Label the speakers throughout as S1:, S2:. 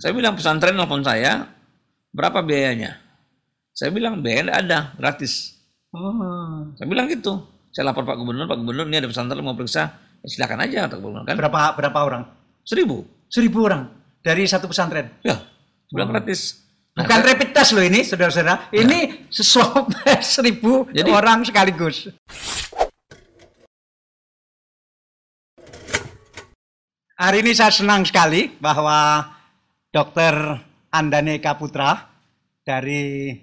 S1: Saya bilang pesantren nelfon saya, berapa biayanya? Saya bilang biaya ada, gratis.
S2: Oh.
S1: Saya bilang gitu. Saya lapor Pak Gubernur, Pak Gubernur ini ada pesantren mau periksa, ya silakan aja kata Gubernur kan.
S2: Berapa berapa orang?
S1: Seribu.
S2: Seribu orang dari satu pesantren.
S1: Ya, bilang gratis. Nah,
S2: Bukan
S1: saya-
S2: rapid test loh ini, saudara-saudara. Ini swab test seribu
S1: Jadi-
S2: orang sekaligus. Hari ini saya senang sekali bahwa Dr. Andane Kaputra dari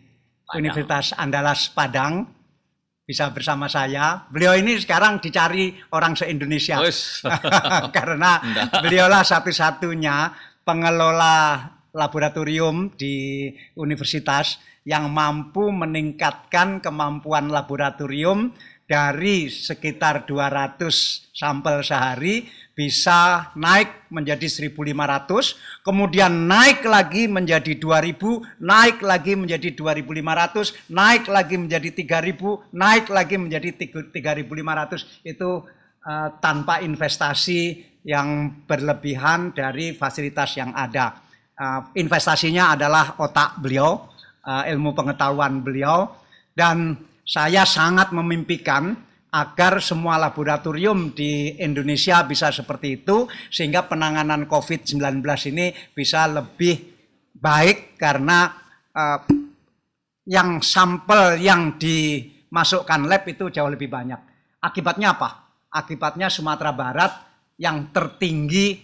S2: Universitas Andalas Padang bisa bersama saya. Beliau ini sekarang dicari orang se-Indonesia. Karena
S1: Enggak.
S2: beliaulah satu-satunya pengelola laboratorium di universitas yang mampu meningkatkan kemampuan laboratorium dari sekitar 200 sampel sehari bisa naik menjadi 1.500, kemudian naik lagi menjadi 2.000, naik lagi menjadi 2.500, naik lagi menjadi 3.000, naik lagi menjadi 3.500. Itu eh, tanpa investasi yang berlebihan dari fasilitas yang ada. Eh, investasinya adalah otak beliau, eh, ilmu pengetahuan beliau, dan saya sangat memimpikan agar semua laboratorium di Indonesia bisa seperti itu, sehingga penanganan COVID-19 ini bisa lebih baik karena eh, yang sampel yang dimasukkan lab itu jauh lebih banyak. Akibatnya apa? Akibatnya Sumatera Barat yang tertinggi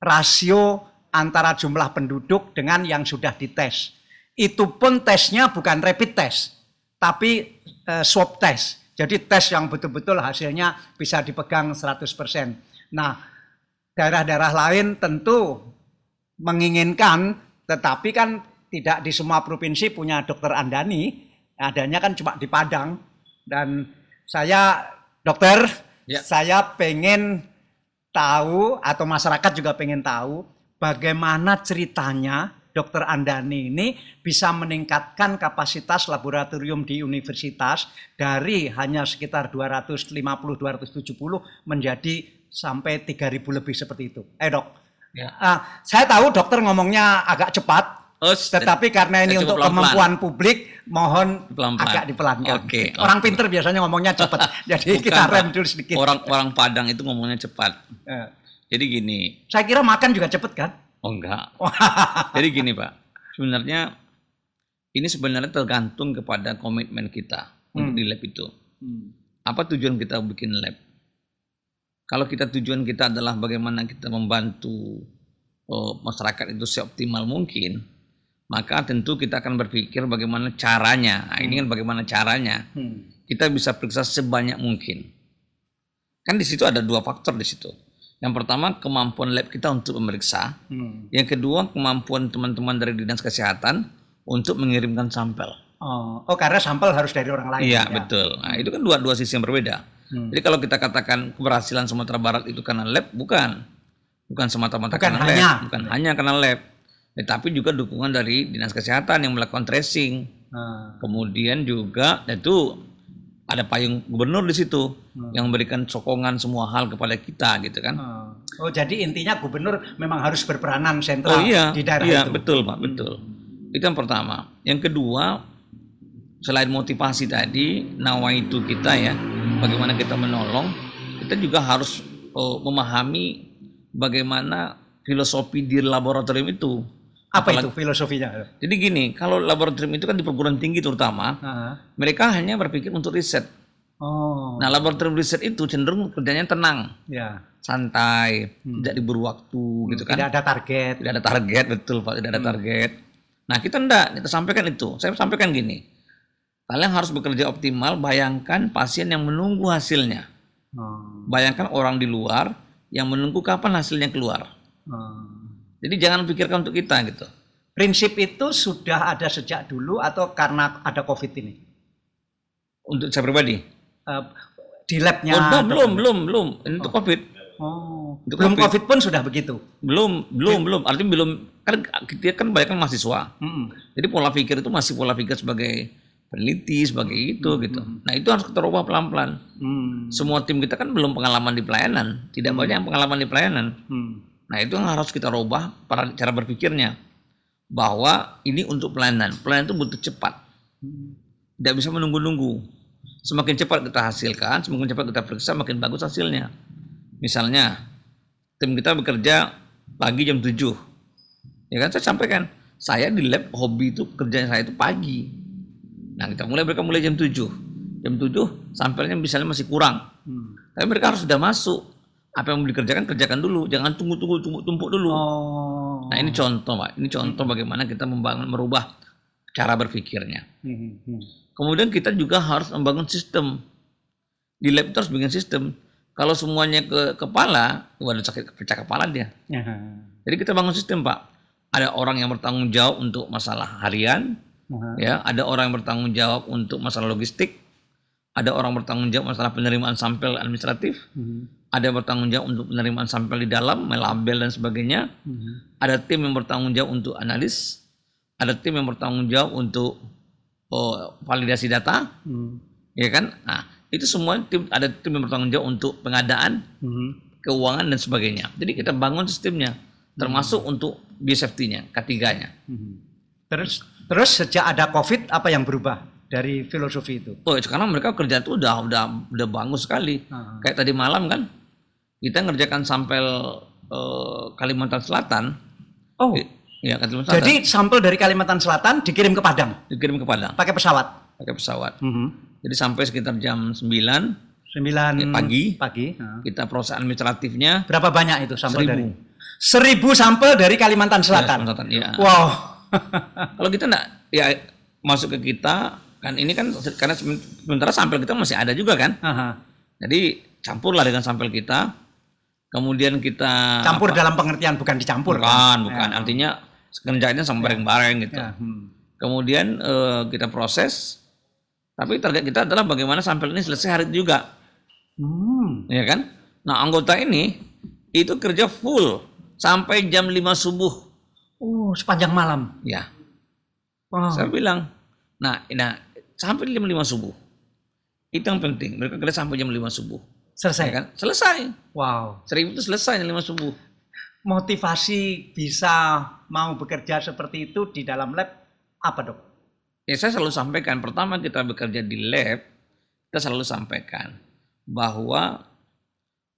S2: rasio antara jumlah penduduk dengan yang sudah dites. Itu pun tesnya bukan rapid test, tapi eh, swab test. Jadi tes yang betul-betul hasilnya bisa dipegang 100%. Nah, daerah-daerah lain tentu menginginkan, tetapi kan tidak di semua provinsi punya dokter Andani, adanya kan cuma di Padang. Dan saya dokter,
S1: Ya.
S2: saya pengen tahu atau masyarakat juga pengen tahu bagaimana ceritanya dokter Andani ini bisa meningkatkan kapasitas laboratorium di universitas dari hanya sekitar 250-270 menjadi sampai 3000 lebih seperti itu. Eh dok,
S1: Ya.
S2: Ah, saya tahu dokter ngomongnya agak cepat,
S1: Oh,
S2: tetapi karena ini untuk
S1: coba pelan-pelan.
S2: kemampuan publik, mohon
S1: Pelan-pelan.
S2: agak dipelankan.
S1: Oke,
S2: Orang pinter biasanya ngomongnya cepat, jadi
S1: Bukan,
S2: kita rem dulu sedikit.
S1: Orang orang Padang itu ngomongnya cepat.
S2: Eh,
S1: Jadi gini,
S2: saya kira makan juga cepet kan?
S1: Oh enggak. Jadi gini Pak, sebenarnya ini sebenarnya tergantung kepada komitmen kita untuk
S2: Hmm.
S1: di lab itu. Apa tujuan kita bikin lab? Kalau kita tujuan kita adalah bagaimana kita membantu oh, masyarakat itu seoptimal mungkin, maka tentu kita akan berpikir bagaimana caranya. Nah, ini kan bagaimana caranya
S2: Hmm.
S1: kita bisa periksa sebanyak mungkin. Kan di situ ada dua faktor di situ. Yang pertama kemampuan lab kita untuk memeriksa,
S2: Hmm.
S1: yang kedua kemampuan teman-teman dari dinas kesehatan untuk mengirimkan sampel.
S2: Oh, oh, karena sampel harus dari orang lain.
S1: Iya
S2: ya.
S1: betul. Nah itu kan dua dua sisi yang berbeda.
S2: Hmm.
S1: Jadi kalau kita katakan keberhasilan Sumatera Barat itu karena lab, bukan, bukan semata-mata karena
S2: hanya.
S1: lab, bukan hanya karena lab, tetapi juga dukungan dari dinas kesehatan yang melakukan tracing.
S2: Nah,
S1: Kemudian juga itu ada payung gubernur di situ yang memberikan sokongan semua hal kepada kita gitu kan.
S2: oh. Oh, jadi intinya gubernur memang harus berperanan sentral
S1: Oh iya,
S2: di daerah
S1: iya
S2: itu.
S1: betul pak, betul. Itu yang pertama. Yang kedua, selain motivasi tadi, nawaitu kita ya, bagaimana kita menolong, kita juga harus oh, memahami bagaimana filosofi di laboratorium itu.
S2: Apa
S1: Apalagi-
S2: itu filosofinya?
S1: Jadi gini, kalau laboratorium itu kan di perguruan tinggi terutama,
S2: Ah.
S1: mereka hanya berpikir untuk riset.
S2: Oh,
S1: Nah, laboratorium riset itu cenderung kerjanya tenang,
S2: ya.
S1: santai, tidak diburu waktu gitu kan.
S2: Tidak ada target.
S1: Tidak ada target, betul Pak, tidak ada target. Nah, kita enggak, kita sampaikan itu. Saya sampaikan gini. Kalian harus bekerja optimal, bayangkan pasien yang menunggu hasilnya.
S2: Oh,
S1: Bayangkan orang di luar yang menunggu kapan hasilnya keluar.
S2: oh.
S1: Jadi jangan pikirkan untuk kita gitu.
S2: Prinsip itu sudah ada sejak dulu atau karena ada COVID ini?
S1: Untuk saya pribadi.
S2: Eh, di labnya?
S1: Oh, belum, belum, belum, belum. Ini Untuk COVID.
S2: Oh,
S1: Untuk
S2: belum
S1: COVID.
S2: COVID pun sudah begitu.
S1: Belum, belum, belum. Artinya belum. Kan kita kan banyak kan mahasiswa.
S2: Mm-mm.
S1: Jadi pola pikir itu masih pola pikir sebagai peneliti, sebagai itu gitu. Nah itu harus kita rubah pelan-pelan.
S2: Hmm.
S1: Semua tim kita kan belum pengalaman di pelayanan, tidak banyak yang pengalaman di pelayanan.
S2: Hmm.
S1: Nah itu yang harus kita rubah para cara berpikirnya bahwa ini untuk pelayanan. Pelayanan itu butuh cepat, tidak bisa menunggu-nunggu. Semakin cepat kita hasilkan, semakin cepat kita periksa, makin bagus hasilnya. Misalnya, tim kita bekerja pagi jam 7. Ya kan saya sampaikan, saya di lab hobi itu kerjanya saya itu pagi. Nah kita mulai mereka mulai jam 7. Jam 7 sampelnya misalnya masih kurang.
S2: Hmm.
S1: Tapi mereka harus sudah masuk. Apa yang mau dikerjakan kerjakan dulu, jangan tunggu-tunggu tumpuk, tumpuk dulu.
S2: Oh.
S1: Nah ini contoh Pak, ini contoh bagaimana kita membangun merubah cara berpikirnya.
S2: Hmm, hmm.
S1: Kemudian kita juga harus membangun sistem. Di lab itu harus bikin sistem. Kalau semuanya ke kepala, waduh sakit pecah kepala dia.
S2: Ya.
S1: Jadi kita bangun sistem Pak. Ada orang yang bertanggung jawab untuk masalah harian,
S2: Aha.
S1: ya. Ada orang yang bertanggung jawab untuk masalah logistik. Ada orang bertanggung jawab masalah penerimaan sampel administratif.
S2: Hmm,
S1: Ada yang bertanggung jawab untuk penerimaan sampel di dalam, melabel dan sebagainya.
S2: hmm.
S1: Ada tim yang bertanggung jawab untuk analis. Ada tim yang bertanggung jawab untuk oh, validasi data.
S2: Hmm,
S1: ya kan? Nah, itu semua tim ada tim yang bertanggung jawab untuk pengadaan,
S2: hmm.
S1: keuangan dan sebagainya. Jadi kita bangun sistemnya, termasuk untuk biosafety-nya, ketiganya.
S2: Hmm. Terus terus sejak ada Covid apa yang berubah dari filosofi itu?
S1: Oh, sekarang mereka kerja itu udah udah udah bagus sekali.
S2: Ah.
S1: Kayak tadi malam kan, kita ngerjakan sampel eh, Kalimantan Selatan.
S2: Oh,
S1: Ya, Kalimantan Selatan.
S2: jadi sampel dari Kalimantan Selatan dikirim ke Padang
S1: dikirim ke Padang
S2: pakai pesawat.
S1: pakai pesawat.
S2: Hmm.
S1: Jadi sampai sekitar jam 9
S2: Sembilan
S1: Ya, pagi.
S2: Pagi. Ah.
S1: kita proses administratifnya
S2: Berapa banyak itu sampel
S1: Seribu.
S2: dari? Seribu sampel dari Kalimantan Selatan.
S1: Selatan. Ya.
S2: Wow.
S1: Kalau kita enggak ya masuk ke kita kan ini kan karena sementara sampel kita masih ada juga kan.
S2: Aha.
S1: Jadi campurlah dengan sampel kita. Kemudian kita
S2: Campur
S1: apa?
S2: dalam pengertian bukan dicampur.
S1: bukan,
S2: kan?
S1: bukan.
S2: Ya.
S1: Artinya kerjanya sama bareng-bareng gitu.
S2: Ya, hmm.
S1: Kemudian eh, kita proses. Tapi target kita adalah bagaimana sampel ini selesai hari itu juga,
S2: Hmm.
S1: ya kan? Nah, anggota ini itu kerja full sampai jam 5 subuh.
S2: Oh, sepanjang malam.
S1: Ya,
S2: Wow.
S1: saya bilang. Nah, nah sampai jam 5 subuh. Itu yang penting. Mereka kerja sampai jam 5 subuh.
S2: Selesai.
S1: Ya kan? Selesai.
S2: Wow.
S1: Seribu itu selesai 5 subuh.
S2: Motivasi bisa mau bekerja seperti itu di dalam lab apa dok?
S1: Ya saya selalu sampaikan, pertama kita bekerja di lab, kita selalu sampaikan bahwa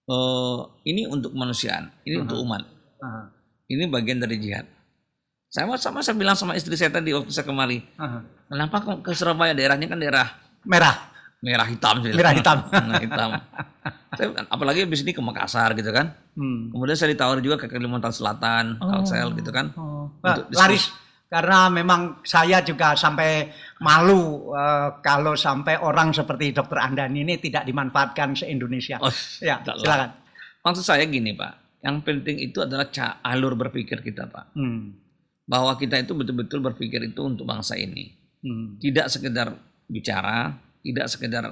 S1: eh, ini untuk kemanusiaan, ini untuk umat,
S2: Aha.
S1: ini bagian dari jihad. Saya sama saya bilang sama istri saya tadi waktu saya kemari,
S2: Aha.
S1: kenapa kok ke Surabaya daerahnya kan daerah
S2: Merah.
S1: Merah hitam, saya
S2: Merah hitam.
S1: Merah hitam. Saya, apalagi habis ini ke Makassar gitu kan.
S2: Hmm.
S1: Kemudian saya ditawari juga ke Kalimantan Selatan, Kalsel gitu kan.
S2: Oh. Laris karena memang saya juga sampai malu eh, kalau sampai orang seperti Dokter Andani ini tidak dimanfaatkan se Indonesia.
S1: Oh,
S2: ya, silakan.
S1: Maksud saya gini Pak, yang penting itu adalah alur berpikir kita Pak.
S2: Hmm.
S1: bahwa kita itu betul-betul berpikir itu untuk bangsa ini.
S2: Hmm.
S1: Tidak sekedar bicara, tidak sekedar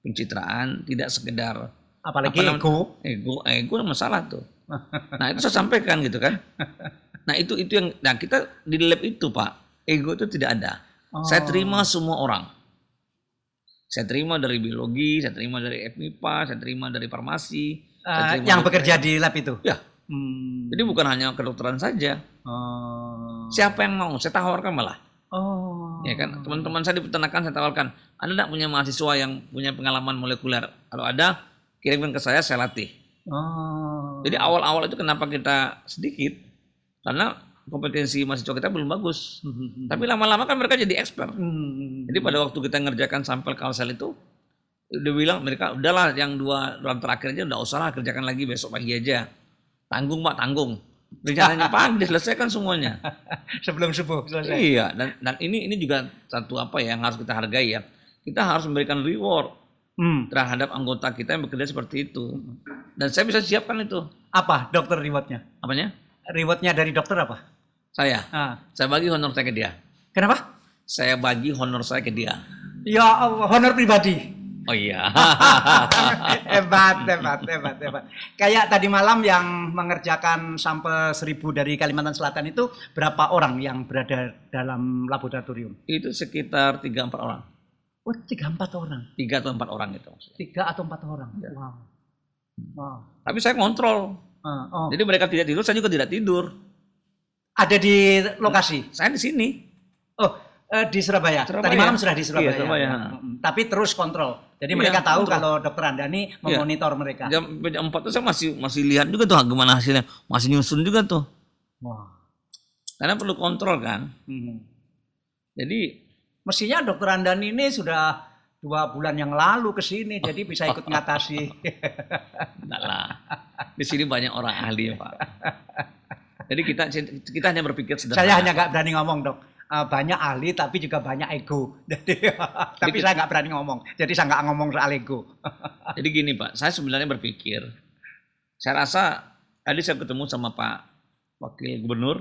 S1: pencitraan, tidak sekedar
S2: Apalagi
S1: Apa
S2: ego.
S1: ego, ego masalah tuh. Nah itu saya sampaikan gitu kan. Nah itu itu yang, nah kita di lab itu Pak, ego itu tidak ada. Saya
S2: Oh.
S1: terima semua orang. Saya terima dari biologi, saya terima dari FMIPA, saya terima dari farmasi. saya
S2: Eh,
S1: terima
S2: yang
S1: dari-
S2: bekerja di lab itu.
S1: Ya,
S2: Hmm.
S1: jadi bukan hanya kedokteran saja.
S2: Oh.
S1: Siapa yang mau? Saya tawarkan malah.
S2: Oh.
S1: Ya kan, teman-teman saya di peternakan saya tawarkan, Anda tidak punya mahasiswa yang punya pengalaman molekuler? Kalau ada, kirimkan ke saya, saya latih.
S2: Oh.
S1: Jadi awal-awal itu kenapa kita sedikit? Karena kompetensi mahasiswa kita belum bagus.
S2: Hmm.
S1: Tapi lama-lama kan mereka jadi expert.
S2: Hmm.
S1: Jadi pada waktu kita ngerjakan sampel kalsel itu, udah bilang mereka udahlah yang dua bulan terakhir aja udah usah lah kerjakan lagi besok pagi aja. Tanggung pak tanggung. Rencananya pagi diselesaikan semuanya.
S2: sebelum subuh selesai.
S1: Iya, dan dan ini ini juga satu apa ya yang harus kita hargai ya. Kita harus memberikan reward
S2: Hmm.
S1: terhadap anggota kita yang bekerja seperti itu. Dan saya bisa siapkan itu.
S2: Apa dokter rewardnya?
S1: Apanya?
S2: Rewardnya dari dokter apa?
S1: Saya.
S2: Ah.
S1: Saya bagi honor saya ke dia.
S2: Kenapa?
S1: Saya bagi honor saya ke dia.
S2: Ya Allah, honor pribadi.
S1: Oh iya.
S2: hebat, hebat, hebat, hebat. Kayak tadi malam yang mengerjakan sampel seribu dari Kalimantan Selatan itu berapa orang yang berada dalam laboratorium?
S1: itu sekitar 3 4 orang.
S2: Oh, tiga empat orang.
S1: 3 atau 4 orang itu. maksudnya.
S2: Tiga atau empat orang.
S1: Ya.
S2: Wow. Wow.
S1: Tapi saya kontrol.
S2: Ah, oh.
S1: Jadi mereka tidak tidur, saya juga tidak tidur.
S2: Ada di lokasi.
S1: Saya di sini.
S2: Oh, eh, di Surabaya.
S1: Surabaya.
S2: Tadi malam sudah di Surabaya.
S1: Iya, Surabaya.
S2: Mm, Tapi terus kontrol. Jadi
S1: Iya,
S2: mereka tahu
S1: kontrol.
S2: kalau dokter Andani memonitor mereka.
S1: Jam, jam 4 tuh saya masih masih lihat juga tuh gimana hasilnya. Masih nyusun juga tuh.
S2: Wah.
S1: Karena perlu kontrol kan.
S2: Hmm.
S1: Jadi
S2: Mestinya dokter Andani ini sudah dua bulan yang lalu ke sini, jadi bisa ikut ngatasi.
S1: enggak lah. Di sini banyak orang ahli ya, Pak. Jadi kita kita hanya berpikir sederhana.
S2: saya hanya nggak berani ngomong dok. Eh, banyak ahli tapi juga banyak ego. Jadi, tapi saya nggak berani ngomong. Jadi saya nggak ngomong soal ego.
S1: Jadi gini Pak, saya sebenarnya berpikir, saya rasa tadi saya ketemu sama Pak Wakil Gubernur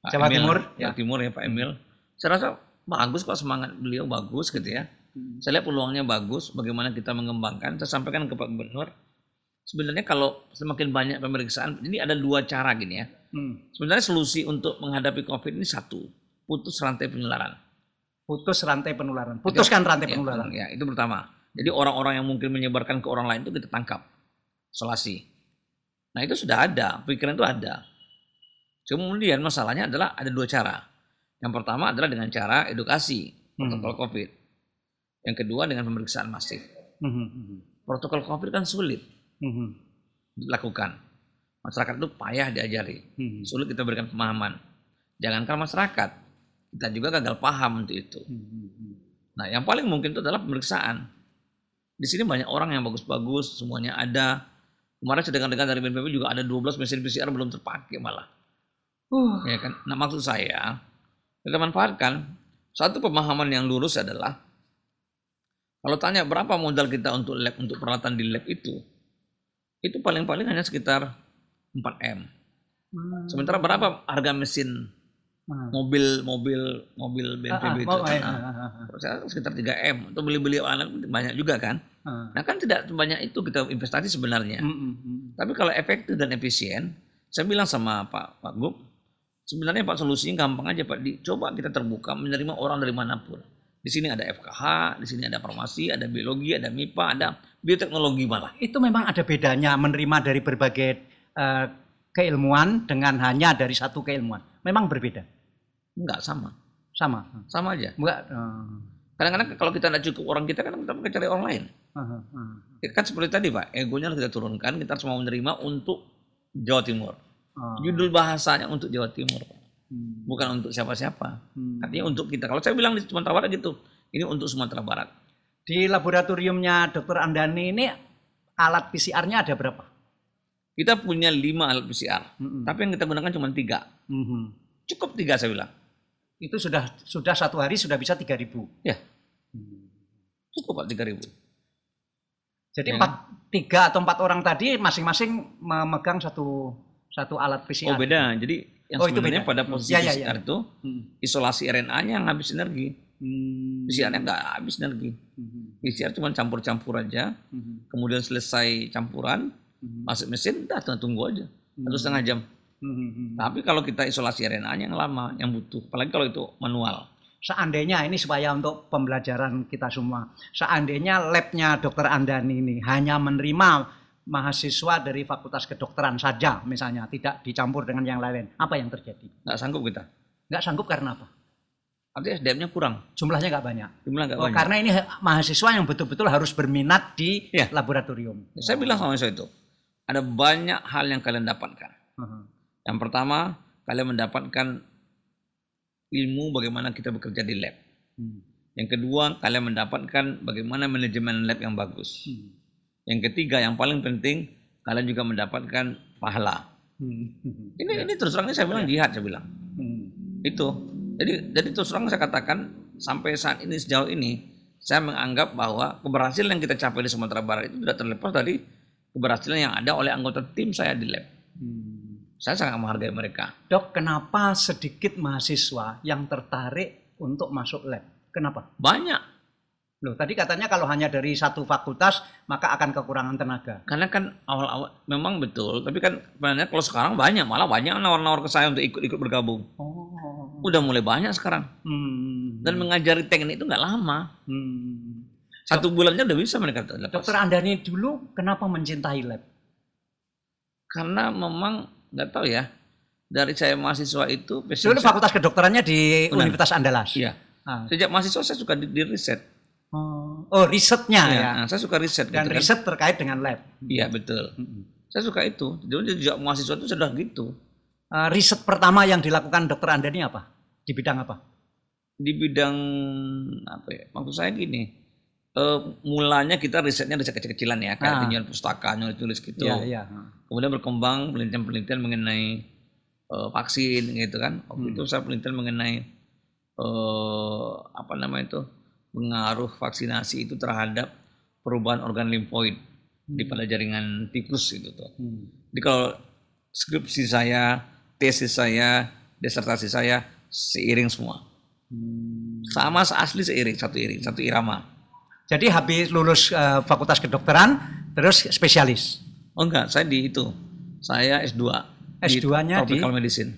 S1: Pak
S2: Jawa
S1: Emil,
S2: Timur,
S1: Jawa
S2: ya.
S1: Timur ya Pak Emil. Saya rasa bagus kok semangat beliau bagus gitu ya. Saya lihat peluangnya bagus, bagaimana kita mengembangkan. Saya sampaikan ke Pak Gubernur, sebenarnya kalau semakin banyak pemeriksaan, ini ada dua cara gini ya.
S2: Hmm.
S1: Sebenarnya solusi untuk menghadapi COVID ini satu, putus rantai penularan.
S2: Putus rantai penularan. Putuskan rantai
S1: Ya,
S2: penularan.
S1: Ya, itu pertama. Jadi orang-orang yang mungkin menyebarkan ke orang lain itu kita tangkap, isolasi. Nah itu sudah ada, pikiran itu ada. Kemudian masalahnya adalah ada dua cara. Yang pertama adalah dengan cara edukasi protokol COVID. Yang kedua dengan pemeriksaan masif.
S2: Hmm.
S1: Protokol COVID kan sulit
S2: Hmm.
S1: dilakukan. Masyarakat itu payah diajari.
S2: Hmm.
S1: Sulit kita berikan pemahaman. Jangankan masyarakat, kita juga gagal paham untuk itu.
S2: Hmm.
S1: Nah, yang paling mungkin itu adalah pemeriksaan. Di sini banyak orang yang bagus-bagus, semuanya ada. Kemarin saya dengar-dengar dari BNPB juga ada 12 mesin PCR belum terpakai malah.
S2: Uh.
S1: Ya kan? Nah, maksud saya, kita manfaatkan. Satu pemahaman yang lurus adalah kalau tanya berapa modal kita untuk lab untuk peralatan di lab itu, itu paling-paling hanya sekitar 4M. Sementara berapa harga mesin
S2: Hmm.
S1: mobil mobil mobil BNPB itu?
S2: Ah, ah.
S1: Nah,
S2: Ah, ah, ah.
S1: saya sekitar 3 M atau beli-beli alat banyak juga kan.
S2: Ah.
S1: Nah kan tidak sebanyak itu kita investasi sebenarnya.
S2: Hmm, hmm, hmm.
S1: Tapi kalau efektif dan efisien, saya bilang sama Pak Pak Gub, sebenarnya Pak solusinya gampang aja Pak. Dicoba kita terbuka menerima orang dari mana pun. Di sini ada FKH, di sini ada farmasi, ada biologi, ada MIPA, ada bioteknologi malah.
S2: Itu memang ada bedanya menerima dari berbagai eh, keilmuan dengan hanya dari satu keilmuan. Memang berbeda.
S1: Enggak sama,
S2: Sama.
S1: sama aja.
S2: Enggak. eh,
S1: Kadang-kadang kalau kita tidak cukup orang kita kan kita pakai cari orang lain.
S2: ah, ah.
S1: Ya Kan seperti tadi Pak, egonya harus kita turunkan, kita harus mau menerima untuk Jawa Timur.
S2: Ah.
S1: Judul bahasanya untuk Jawa Timur, Pak.
S2: Hmm.
S1: bukan untuk siapa-siapa.
S2: Hmm.
S1: Artinya untuk kita. Kalau saya bilang di Sumatera Barat gitu, ini untuk Sumatera Barat.
S2: Di laboratoriumnya Dr. Andani ini alat PCR-nya ada berapa?
S1: Kita punya lima alat PCR,
S2: Mm-mm.
S1: tapi yang kita gunakan cuma tiga.
S2: Mhm.
S1: Cukup tiga saya bilang.
S2: Itu sudah sudah satu hari sudah bisa 3000.
S1: Ya, cukup Pak tiga ribu.
S2: Jadi
S1: Ya.
S2: empat, tiga atau empat orang tadi masing-masing memegang satu satu alat PCR.
S1: Oh beda. Jadi yang
S2: Oh,
S1: sebenarnya pada
S2: Hmm.
S1: posisi
S2: Ya, ya, ya.
S1: PCR itu
S2: Hmm.
S1: isolasi RNA-nya yang habis energi.
S2: Hmm.
S1: PCR-nya nggak habis energi.
S2: Hmm.
S1: PCR cuma campur-campur aja.
S2: Hmm.
S1: Kemudian selesai campuran,
S2: Hmm.
S1: masuk mesin, tinggal tunggu aja. Satu setengah jam.
S2: Hmm.
S1: Tapi kalau kita isolasi RNA-nya yang lama, yang butuh. Apalagi kalau itu manual.
S2: Seandainya ini supaya untuk pembelajaran kita semua, seandainya labnya Dokter Andani ini hanya menerima mahasiswa dari Fakultas Kedokteran saja, misalnya tidak dicampur dengan yang lain, apa yang terjadi?
S1: Nggak sanggup kita.
S2: Nggak sanggup karena apa?
S1: Artinya SDM-nya kurang.
S2: Jumlahnya nggak banyak.
S1: Jumlah nggak
S2: Oh,
S1: banyak.
S2: karena ini mahasiswa yang betul-betul harus berminat di
S1: Ya.
S2: laboratorium.
S1: Saya bilang sama mahasiswa itu, ada banyak hal yang kalian dapatkan.
S2: Hmm.
S1: Yang pertama, kalian mendapatkan ilmu bagaimana kita bekerja di lab.
S2: Hmm.
S1: Yang kedua, kalian mendapatkan bagaimana manajemen lab yang bagus.
S2: Hmm.
S1: Yang ketiga, yang paling penting, kalian juga mendapatkan pahala.
S2: Hmm.
S1: Ini ini terus terang saya bilang jihad saya bilang.
S2: Hmm.
S1: Itu. Jadi jadi terus terang saya katakan sampai saat ini sejauh ini saya menganggap bahwa keberhasilan yang kita capai di Sumatera Barat itu tidak terlepas dari keberhasilan yang ada oleh anggota tim saya di lab.
S2: Hmm.
S1: Saya sangat menghargai mereka.
S2: Dok, kenapa sedikit mahasiswa yang tertarik untuk masuk lab? Kenapa?
S1: Banyak.
S2: Loh, tadi katanya kalau hanya dari satu fakultas maka akan kekurangan tenaga.
S1: Karena kan awal-awal memang betul, tapi kan sebenarnya kalau sekarang banyak, malah banyak nawar-nawar ke saya untuk ikut-ikut bergabung.
S2: Oh.
S1: Udah mulai banyak sekarang.
S2: Hmm.
S1: Dan mengajari teknik itu nggak lama.
S2: Hmm.
S1: Satu bulannya udah bisa mereka lepas.
S2: Dokter Andani dulu kenapa mencintai lab?
S1: Karena memang nggak tahu ya dari saya mahasiswa itu
S2: Dulu fakultas kedokterannya di. Universitas Andalas.
S1: Iya.
S2: Ah.
S1: Sejak mahasiswa saya suka di, di riset.
S2: Oh, oh, risetnya
S1: Iya,
S2: ya.
S1: nah, saya suka riset
S2: Dan
S1: gitu kan.
S2: riset terkait dengan lab.
S1: Iya betul.
S2: Mm-mm.
S1: Saya suka itu. Jadi sejak mahasiswa itu sudah gitu.
S2: Eh, riset pertama yang dilakukan dokter Anda ini apa? Di bidang apa?
S1: Di bidang apa ya? Maksud saya gini. eh, mulanya kita risetnya riset kecil-kecilan ya, kayak
S2: Ah.
S1: tinjauan pustaka, tulis gitu.
S2: Iya, iya.
S1: Kemudian berkembang penelitian-penelitian mengenai eh, vaksin gitu kan. Waktu
S2: Hmm.
S1: itu saya penelitian mengenai eh, apa namanya itu pengaruh vaksinasi itu terhadap perubahan organ limfoid di pada jaringan tikus gitu tuh.
S2: Hmm.
S1: Jadi kalau skripsi saya, tesis saya, disertasi saya seiring semua.
S2: Hmm.
S1: Sama asli seiring, satu iring, satu irama.
S2: Jadi habis lulus eh, fakultas kedokteran, terus spesialis.
S1: Oh enggak, saya di itu. Saya S2.
S2: S2-nya di?
S1: Tropical Medicine.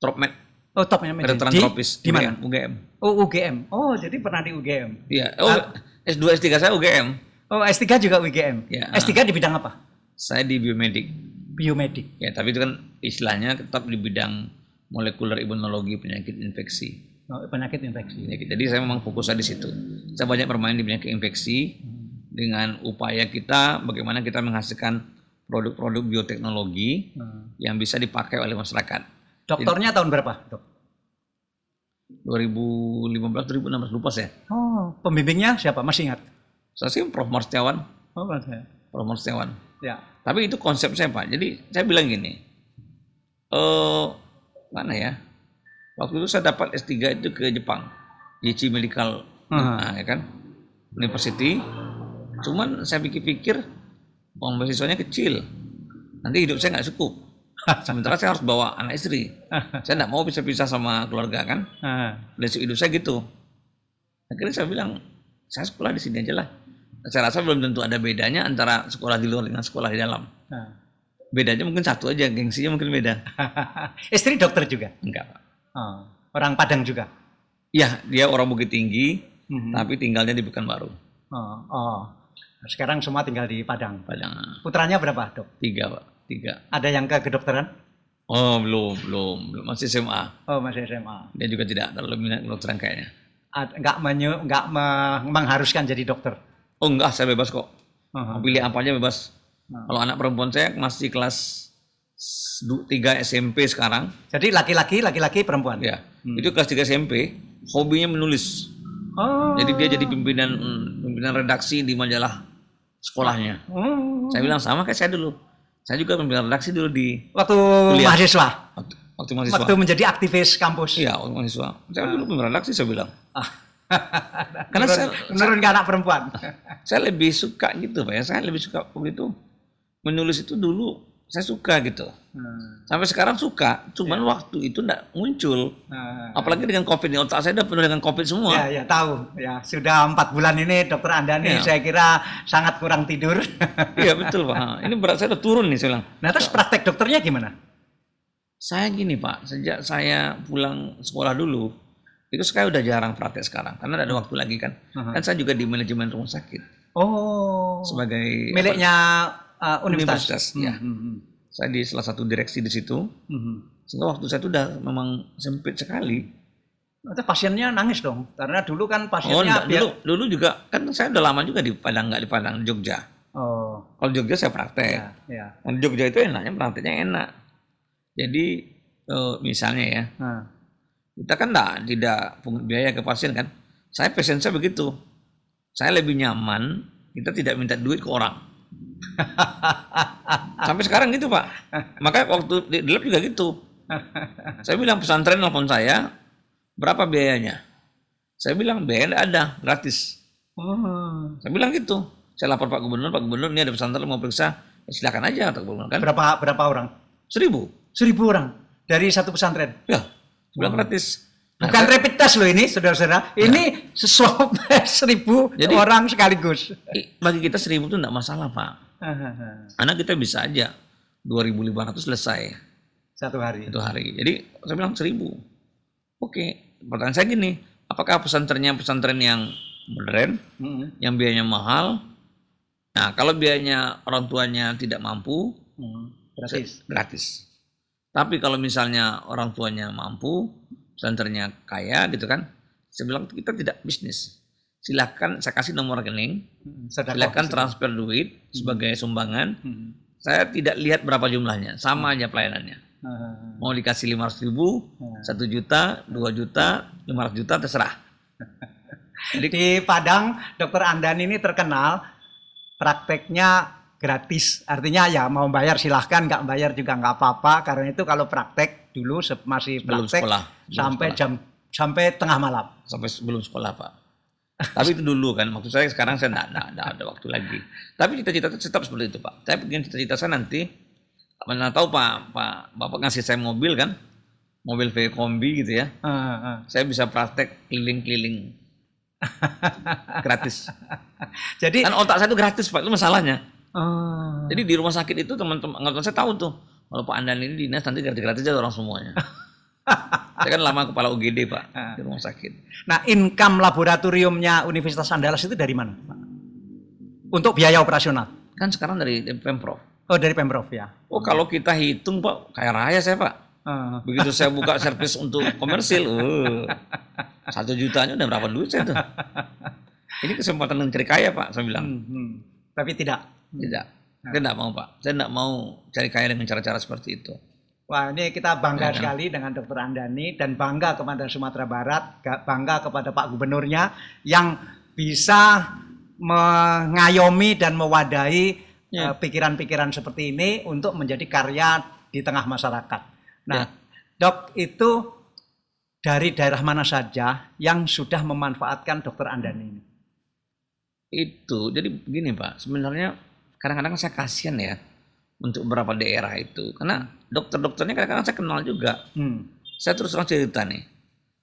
S1: Tropmed,
S2: Oh, topnya medicine.
S1: kedokteran
S2: di,
S1: tropis.
S2: Di mana?
S1: UGM.
S2: Oh, UGM. Oh, jadi pernah di UGM.
S1: Iya. Oh, S2 S3 saya UGM.
S2: Oh, S3 juga UGM.
S1: Ya.
S2: S3 di bidang apa?
S1: Saya di biomedik.
S2: Biomedik.
S1: Ya, tapi itu kan istilahnya tetap di bidang molekuler imunologi penyakit infeksi.
S2: Oh, penyakit infeksi.
S1: penyakit. Jadi saya memang fokusnya di situ. Saya banyak bermain di penyakit infeksi dengan upaya kita bagaimana kita menghasilkan produk-produk bioteknologi
S2: Hmm.
S1: yang bisa dipakai oleh masyarakat.
S2: Dokternya tahun berapa, dok?
S1: 2015 2016 lupa saya.
S2: Oh, pembimbingnya siapa? Masih ingat?
S1: Saya sih Prof Marstiawan,
S2: Oh.
S1: Prof Marstiawan.
S2: Ya.
S1: Tapi itu konsep saya Pak. Jadi saya bilang gini, eh mana ya? Waktu itu saya dapat S3 itu ke Jepang, Yichi Medical,
S2: Hmm.
S1: nah, ya kan, University. Cuman saya pikir-pikir, uang beasiswanya kecil, nanti hidup saya nggak cukup. Sementara saya harus bawa anak istri. Saya nggak mau pisah-pisah sama keluarga kan. Prinsip hidup saya gitu. Akhirnya saya bilang, saya sekolah di sini aja lah. Saya rasa belum tentu ada bedanya antara sekolah di luar dengan sekolah di dalam.
S2: Ah.
S1: Bedanya mungkin satu aja, gengsinya mungkin beda.
S2: Istri dokter juga.
S1: Enggak, Pak.
S2: Oh, orang Padang juga.
S1: Ya, dia orang Bukit Tinggi,
S2: Mhm.
S1: tapi tinggalnya di Pekanbaru.
S2: Oh, oh. Sekarang semua tinggal di Padang.
S1: Padang
S2: Putranya berapa, dok?
S1: tiga, Pak. Tiga.
S2: Ada yang ke kedokteran?
S1: Oh, belum, belum, belum. Masih SMA.
S2: Oh, masih SMA.
S1: Dia juga tidak terlalu minat kedokteran kayaknya.
S2: Ad- Nggak, menyu, nggak me- mengharuskan jadi dokter.
S1: Oh, enggak, saya bebas kok. Mau pilih apa aja bebas.
S2: Hmm.
S1: Kalau anak perempuan saya masih kelas 3 SMP sekarang,
S2: Jadi laki-laki, laki-laki, perempuan.
S1: ya.
S2: Hmm.
S1: Itu kelas 3 SMP, hobinya menulis.
S2: Oh.
S1: Jadi dia jadi pimpinan mm, pimpinan redaksi di majalah sekolahnya.
S2: Oh.
S1: Saya bilang sama kayak saya dulu. Saya juga pimpinan redaksi dulu di
S2: Waktu
S1: Kuliah.
S2: mahasiswa,
S1: waktu, waktu mahasiswa.
S2: waktu menjadi aktivis kampus.
S1: Iya, waktu mahasiswa. Saya dulu pimpinan redaksi saya bilang.
S2: Ah.
S1: Karena
S2: Menurun-
S1: saya,
S2: menurun ke anak perempuan.
S1: saya lebih suka gitu, Pak ya. Saya lebih suka begitu. Menulis itu dulu saya suka gitu.
S2: Hmm.
S1: Sampai sekarang suka, cuman waktu itu enggak muncul.
S2: Nah,
S1: Apalagi dengan Covid ini otak saya udah penuh dengan Covid semua.
S2: Ya, ya tahu. Ya sudah empat bulan ini dokter Anda nih
S1: Iya.
S2: saya kira sangat kurang tidur.
S1: Iya, betul, Pak. Ini berat saya udah turun nih saya bilang.
S2: nah terus praktek dokternya gimana?
S1: Saya gini Pak, sejak saya pulang sekolah dulu, itu saya udah jarang praktek sekarang karena ada waktu lagi kan.
S2: Aha.
S1: Kan saya juga di manajemen rumah sakit
S2: Oh,
S1: sebagai
S2: miliknya uh, universitas.
S1: Universitas, ya.
S2: Hmm, hmm,
S1: saya di salah satu direksi di situ.
S2: hmm, hmm.
S1: Sehingga waktu saya itu udah memang sempit sekali.
S2: Itu pasiennya nangis dong, karena dulu kan
S1: Oh,
S2: pasiennya
S1: enggak, dulu dulu juga kan saya udah lama juga di Padang nggak di Padang Jogja.
S2: Oh,
S1: Kalau Jogja saya praktek.
S2: ya, ya.
S1: Di Jogja itu enaknya prakteknya enak. Jadi eh, misalnya ya,
S2: Nah,
S1: kita kan enggak, tidak pungut biaya ke pasien kan. Saya pasien saya begitu. Saya lebih nyaman kita tidak minta duit ke orang. Sampai sekarang gitu pak. Makanya waktu di lab juga gitu. Saya bilang pesantren nelfon saya, berapa biayanya? Saya bilang biaya ada, gratis.
S2: oh.
S1: Saya bilang gitu. Saya lapor Pak Gubernur, Pak Gubernur ini ada pesantren mau periksa, ya silakan aja kata Gubernur kan.
S2: berapa berapa orang?
S1: Seribu.
S2: Seribu orang dari satu pesantren.
S1: Ya, bilang gratis. Nah,
S2: Bukan
S1: saya-
S2: rapid test loh ini, saudara-saudara. Ini swab seribu
S1: Jadi-
S2: orang sekaligus.
S1: bagi kita seribu itu enggak masalah Pak. Karena kita bisa aja 2.500 selesai
S2: Satu hari.
S1: itu hari. Jadi saya bilang seribu. Oke, pertanyaan saya gini, apakah pesantrennya pesantren yang modern,
S2: Hmm.
S1: yang biayanya mahal? Nah, kalau biayanya orang tuanya tidak mampu,
S2: Hmm. Gratis.
S1: gratis. Tapi kalau misalnya orang tuanya mampu, senternya kaya gitu kan, saya bilang kita tidak bisnis. Silakan saya kasih nomor rekening,
S2: Hmm, sedekah.
S1: silakan transfer duit sebagai sumbangan.
S2: Hmm.
S1: Saya tidak lihat berapa jumlahnya, sama aja pelayanannya.
S2: Ah,
S1: Mau dikasih 500 ribu,
S2: Hmm.
S1: 1 juta, 2 juta, 500 juta terserah. Jadi
S2: Di Padang, Dokter Andani ini terkenal prakteknya gratis. Artinya ya mau bayar silahkan, nggak bayar juga nggak apa-apa. Karena itu kalau praktek dulu masih
S1: belum
S2: praktek
S1: sekolah, belum
S2: sampai
S1: sekolah.
S2: jam sampai tengah malam.
S1: sampai sebelum sekolah pak. Tapi itu dulu kan, maksud saya sekarang saya enggak, enggak, enggak ada waktu lagi. Tapi cita-cita itu tetap seperti itu pak. Saya pengen cita-cita saya nanti, mana tahu pak, pak bapak ngasih saya mobil kan, mobil V kombi gitu ya.
S2: Ah, ah.
S1: Saya bisa praktek keliling-keliling gratis.
S2: Jadi
S1: Kan otak saya itu gratis pak, itu masalahnya.
S2: Ah.
S1: Jadi di rumah sakit itu teman-teman angkatan saya tahu tuh, kalau Pak Andan ini dinas nanti gratis-gratis aja orang semuanya. saya kan lama kepala UGD pak
S2: Ah.
S1: di rumah sakit.
S2: Nah, income laboratoriumnya Universitas Andalas itu dari mana, Pak? Untuk biaya operasional.
S1: Kan sekarang dari pemprov.
S2: Oh, dari Pemprov ya.
S1: Oh kalau kita hitung pak, kaya raya saya pak.
S2: Ah.
S1: Begitu saya buka servis untuk komersil, uh, satu jutanya udah berapa duit saya tuh. Ini kesempatan mencari kaya pak, saya bilang.
S2: Hmm, hmm. Tapi tidak.
S1: Tidak, saya tidak mau pak. Saya tidak mau cari kaya dengan cara-cara seperti itu.
S2: Wah, ini kita bangga
S1: Ya,
S2: sekali dengan Dokter Andani dan bangga kepada Sumatera Barat, ga- bangga kepada Pak Gubernurnya yang bisa mengayomi dan mewadahi
S1: Ya.
S2: eh, pikiran-pikiran seperti ini untuk menjadi karya di tengah masyarakat. Nah,
S1: Ya.
S2: Dok, itu dari daerah mana saja yang sudah memanfaatkan Dokter Andani ini?
S1: Itu, jadi begini pak, sebenarnya kadang-kadang saya kasihan ya untuk beberapa daerah itu. Karena dokter-dokternya kadang-kadang saya kenal juga.
S2: Hmm.
S1: Saya terus terang cerita nih,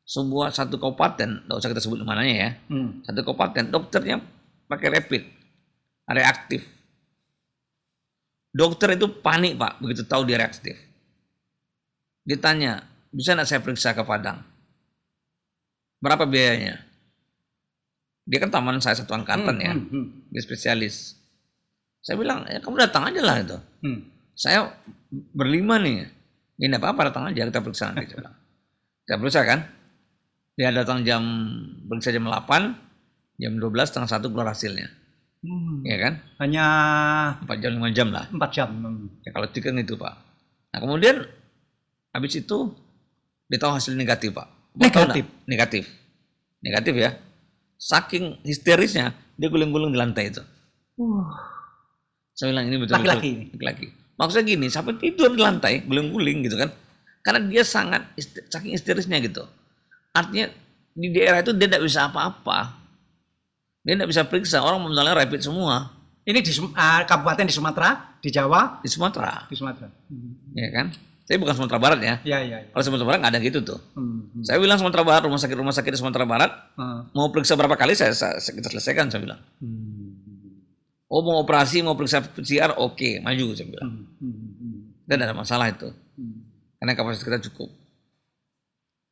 S1: sebuah satu kabupaten, tidak usah kita sebut mananya ya,
S2: Hmm.
S1: satu kabupaten dokternya pakai rapid, reaktif. Dokter itu panik pak, begitu tahu dia reaktif. Ditanya, bisa nggak saya periksa ke Padang? Berapa biayanya? Dia kan taman saya satu angkatan
S2: Hmm,
S1: ya,
S2: hmm, hmm,
S1: dia spesialis. Saya bilang, ya kamu datang aja lah itu.
S2: hmm.
S1: Saya berlima nih, ini apa apa datang aja kita periksa nanti. Saya periksa kan, dia datang jam periksa jam 8, jam 12 setengah satu keluar hasilnya,
S2: Hmm.
S1: ya kan?
S2: Hanya
S1: 4 jam 5 jam lah.
S2: empat jam. Hmm.
S1: Ya, kalau tiket itu pak. Nah kemudian habis itu dia tahu hasil negatif pak.
S2: Negatif?
S1: Negatif. Negatif ya. Saking histerisnya dia guling-guling di lantai itu. Saya bilang ini betul-betul
S2: Laki-laki.
S1: Maksudnya gini, sampai tidur di lantai, guling-guling gitu kan. Karena dia sangat hister- saking histerisnya gitu. Artinya di daerah itu dia tidak bisa apa-apa. Dia tidak bisa periksa, orang misalnya rapid semua
S2: Ini di ah, kabupaten di Sumatera, di Jawa,
S1: di Sumatera.
S2: di Sumatera.
S1: Ya kan? Saya bukan Sumatera Barat ya.
S2: Ya, ya. ya.
S1: Kalau Sumatera Barat nggak ada gitu tuh.
S2: Hmm, hmm.
S1: Saya bilang Sumatera Barat, rumah sakit rumah sakit di Sumatera Barat
S2: Ah.
S1: mau periksa berapa kali saya, saya kita selesaikan saya bilang.
S2: Hmm.
S1: Oh mau operasi mau periksa PCR oke maju saya bilang.
S2: Hmm, hmm, hmm,
S1: Dan ada masalah itu
S2: hmm.
S1: karena kapasitas kita cukup.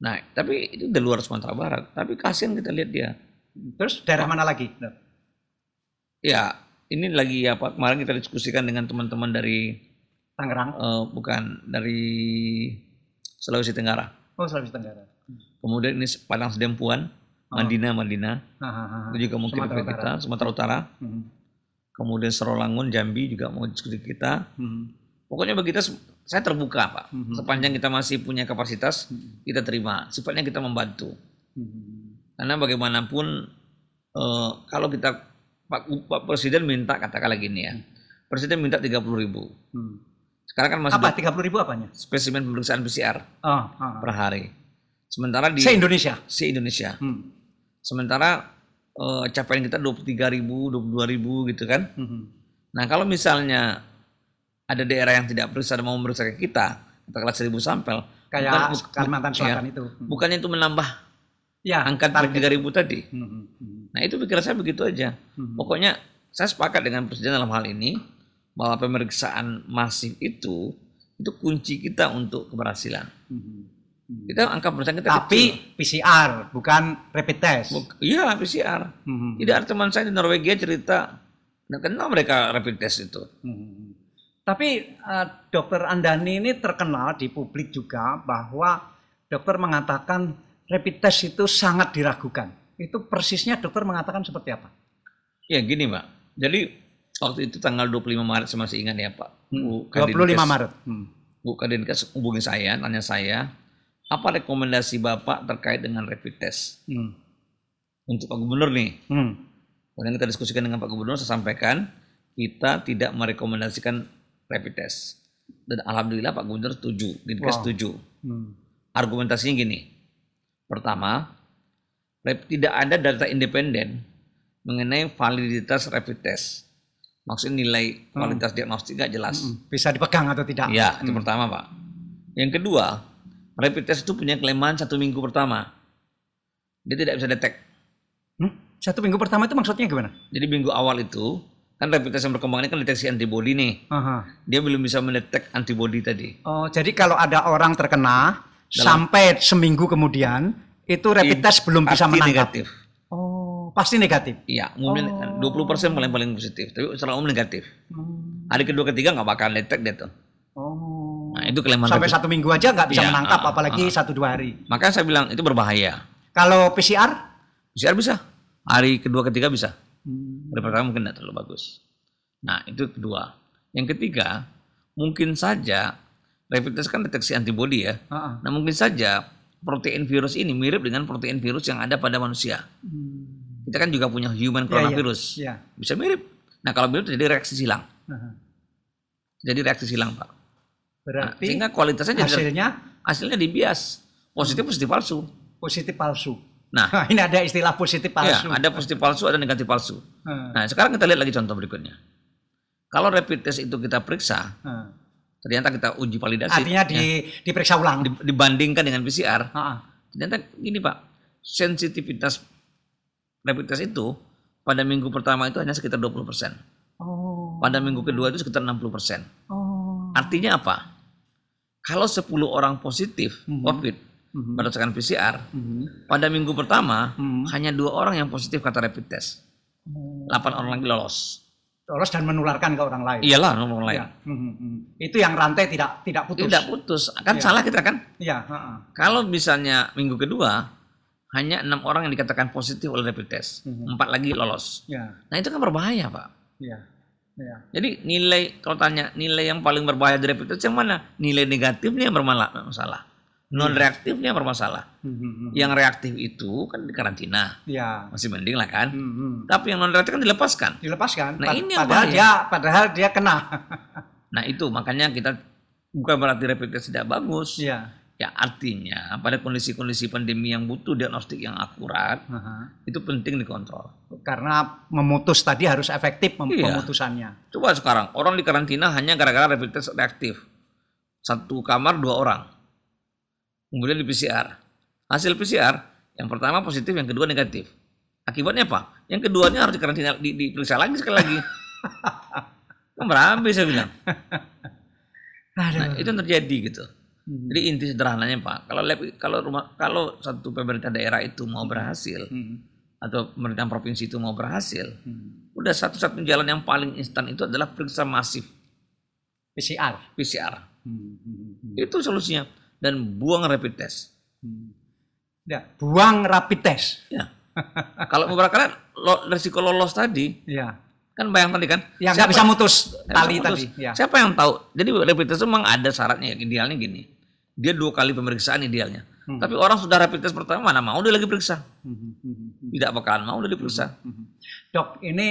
S1: Nah tapi itu di luar Sumatera Barat. Tapi kasihan kita lihat dia.
S2: Terus daerah mana lagi? Dok?
S1: Ya ini lagi apa kemarin kita diskusikan dengan teman-teman dari
S2: Tangerang.
S1: eh, bukan dari Sulawesi Tenggara.
S2: Oh, Sulawesi Tenggara.
S1: Kemudian ini Padang Sedempuan, Madinah Madinah.
S2: Ah, ah, ah.
S1: Itu juga mungkin
S2: Sumatera
S1: kita
S2: Utara.
S1: Sumatera Utara.
S2: Hmm,
S1: kemudian Serolangun, Jambi juga mau diskusi kita.
S2: hmm,
S1: Pokoknya bagi kita saya terbuka pak.
S2: Mhm.
S1: Sepanjang kita masih punya kapasitas, kita terima. Sifatnya kita membantu.
S2: hmm.
S1: Karena bagaimanapun eh, kalau kita Pak, Pak Presiden minta katakanlah gini ya, Presiden minta 30 ribu.
S2: Hmm.
S1: Sekarang kan masih
S2: Apa? 30 ribu apanya?
S1: spesimen pemeriksaan PCR
S2: Oh, ah.
S1: per hari. Sementara di
S2: Se-Indonesia.
S1: se Indonesia.
S2: Hmm.
S1: Sementara eh, capaian kita 23 ribu, 22 ribu gitu kan.
S2: Hmm.
S1: Nah kalau misalnya ada daerah yang tidak periksa dan mau memeriksa ke kita, katakanlah seribu sampel,
S2: Kayak
S1: bukan- bu-
S2: Kalimantan Selatan
S1: iya.
S2: itu. Hmm.
S1: bukannya itu menambah
S2: Ya,
S1: angka
S2: target.
S1: tiga ribu tadi.
S2: Hmm, hmm, hmm.
S1: Nah itu pikiran saya begitu aja.
S2: Hmm.
S1: Pokoknya saya sepakat dengan presiden dalam hal ini bahwa pemeriksaan masif itu itu kunci kita untuk keberhasilan.
S2: Hmm. Hmm.
S1: Kita angka pemeriksaan kita
S2: Tapi
S1: kecil.
S2: PCR bukan rapid test.
S1: Iya PCR.
S2: Hmm.
S1: Tidak ada teman saya di Norwegia cerita, nggak kenal mereka rapid test itu.
S2: Hmm. Tapi eh, dokter Andani ini terkenal di publik juga bahwa dokter mengatakan rapid test itu sangat diragukan. Itu persisnya dokter mengatakan seperti apa?
S1: Ya gini Pak, jadi waktu itu tanggal 25 Maret saya masih ingat ya Pak. Bu
S2: 25
S1: Kadinkes-
S2: Maret. Hmm.
S1: Bu Kadinkes hubungi saya, tanya saya, apa rekomendasi Bapak terkait dengan rapid test
S2: Hmm.
S1: untuk Pak Gubernur nih?
S2: Hmm.
S1: Kemudian kita diskusikan dengan Pak Gubernur, saya sampaikan kita tidak merekomendasikan rapid test. Dan alhamdulillah Pak Gubernur setuju, Dinkes
S2: Wow.
S1: setuju.
S2: Hmm.
S1: Argumentasinya gini. Pertama, tidak ada data independen mengenai validitas rapid test. Maksudnya nilai kualitas diagnostik nggak jelas.
S2: Hmm. Bisa dipegang atau tidak?
S1: Ya, itu pertama Pak. Yang kedua, rapid test itu punya kelemahan satu minggu pertama. Dia tidak bisa detek.
S2: Hmm? Satu minggu pertama itu maksudnya gimana?
S1: Jadi minggu awal itu, kan rapid test yang berkembang ini kan deteksi antibody nih.
S2: Aha.
S1: Dia belum bisa mendetek antibody tadi.
S2: Oh, jadi kalau ada orang terkena sampai seminggu kemudian itu rapid test belum bisa menangkap.
S1: negatif.
S2: Oh, pasti negatif.
S1: Iya, umumnya
S2: Oh.
S1: 20% paling paling positif, tapi secara umum negatif.
S2: Hmm.
S1: Hari kedua ketiga nggak bakal detek dia tuh. Itu kelemahan
S2: Sampai satu minggu aja nggak bisa
S1: Iya,
S2: menangkap,
S1: ah,
S2: apalagi
S1: ah.
S2: satu dua hari.
S1: Makanya saya bilang itu berbahaya.
S2: Kalau PCR?
S1: PCR bisa. Hari kedua ketiga bisa.
S2: Hmm.
S1: Hari pertama mungkin tidak terlalu bagus. Nah, itu kedua. Yang ketiga, mungkin saja rapid test kan deteksi antibody ya.
S2: Ah, ah.
S1: Nah, mungkin saja protein virus ini mirip dengan protein virus yang ada pada manusia.
S2: Hmm.
S1: Kita kan juga punya human
S2: Iya,
S1: coronavirus.
S2: Iya.
S1: Bisa mirip. Nah, kalau mirip terjadi reaksi silang.
S2: Aha.
S1: Jadi reaksi silang, Pak. Nah,
S2: Berarti
S1: sehingga kualitasnya jadi
S2: hasilnya
S1: hasilnya dibias. Positif positif palsu.
S2: positif palsu.
S1: Nah,
S2: ini ada istilah positif
S1: ya,
S2: palsu.
S1: ada positif palsu, ada negatif palsu.
S2: Ah,
S1: Nah, sekarang kita lihat lagi contoh berikutnya. Kalau rapid test itu kita periksa,
S2: ah.
S1: ternyata kita uji validasi,
S2: Artinya di, diperiksa ulang.
S1: di- dibandingkan dengan PCR,
S2: ah.
S1: ternyata gini Pak, sensitivitas rapid test itu pada minggu pertama itu hanya sekitar 20%.
S2: Oh.
S1: Pada minggu kedua itu sekitar 60%.
S2: Oh.
S1: Artinya apa? Kalau 10 orang positif
S2: Mhm.
S1: COVID
S2: Mhm.
S1: berdasarkan PCR,
S2: Mhm.
S1: pada minggu pertama
S2: Mhm.
S1: hanya dua orang yang positif kata rapid test.
S2: Oh.
S1: 8 orang lagi lolos.
S2: Lolos dan menularkan ke orang lain.
S1: Iyalah orang lain.
S2: Ya. Mhm, mhm. Itu yang rantai tidak tidak putus.
S1: Tidak putus. Kan
S2: Iya.
S1: salah kita kan?
S2: Iya.
S1: Kalau misalnya minggu kedua hanya enam orang yang dikatakan positif oleh rapid test,
S2: Mhm.
S1: empat lagi lolos.
S2: Ya,
S1: Nah itu kan berbahaya pak.
S2: ya. Ya.
S1: Jadi nilai kalau tanya nilai yang paling berbahaya dari test yang mana? Nilai negatifnya yang bermasalah, masalah. Non reaktifnya yang bermasalah.
S2: Mhm, mhm.
S1: Yang reaktif itu kan di karantina,
S2: Ya.
S1: masih mending lah kan.
S2: Mhm, mhm.
S1: Tapi yang non reaktif kan dilepaskan.
S2: Dilepaskan.
S1: Nah,
S2: Pad-
S1: ini yang
S2: padahal
S1: bahaya.
S2: dia padahal dia kena.
S1: Nah itu makanya kita bukan berarti rapid test tidak bagus.
S2: Iya.
S1: Ya artinya pada kondisi-kondisi pandemi yang butuh diagnostik yang akurat
S2: Aha.
S1: itu penting dikontrol.
S2: Karena memutus tadi harus efektif mem-
S1: Iya.
S2: pemutusannya.
S1: Coba sekarang orang di karantina hanya gara-gara rapid test reaktif. Satu kamar dua orang. Kemudian di PCR. Hasil PCR yang pertama positif, yang kedua negatif. Akibatnya apa? Yang keduanya harus dikarantina, di, diperiksa lagi sekali lagi. kan berabe saya bilang. Nah, itu yang terjadi gitu.
S2: Hmm.
S1: Jadi inti sederhananya Pak, kalau lab, kalau rumah kalau satu pemerintah daerah itu mau berhasil
S2: Hmm.
S1: atau pemerintah provinsi itu mau berhasil,
S2: Hmm.
S1: udah satu-satunya jalan yang paling instan itu adalah periksa masif
S2: PCR.
S1: PCR.
S2: Hmm. Hmm. Hmm.
S1: Itu solusinya dan buang rapid test.
S2: Hmm. Ya, buang rapid test.
S1: Ya. kalau beberapa kali lo, risiko lolos tadi
S2: Ya.
S1: kan bayang tadi kan
S2: Yang nggak bisa mutus tali
S1: bisa
S2: tadi. Ya.
S1: Siapa yang tahu? Jadi rapid test itu memang ada syaratnya ya, idealnya gini. Dia dua kali pemeriksaan idealnya.
S2: Hmm.
S1: Tapi orang sudah rapid test pertama mana mau dia lagi periksa?
S2: Hmm. Hmm. Hmm.
S1: Tidak bakalan mau dia diperiksa.
S2: Mhm. Dok, ini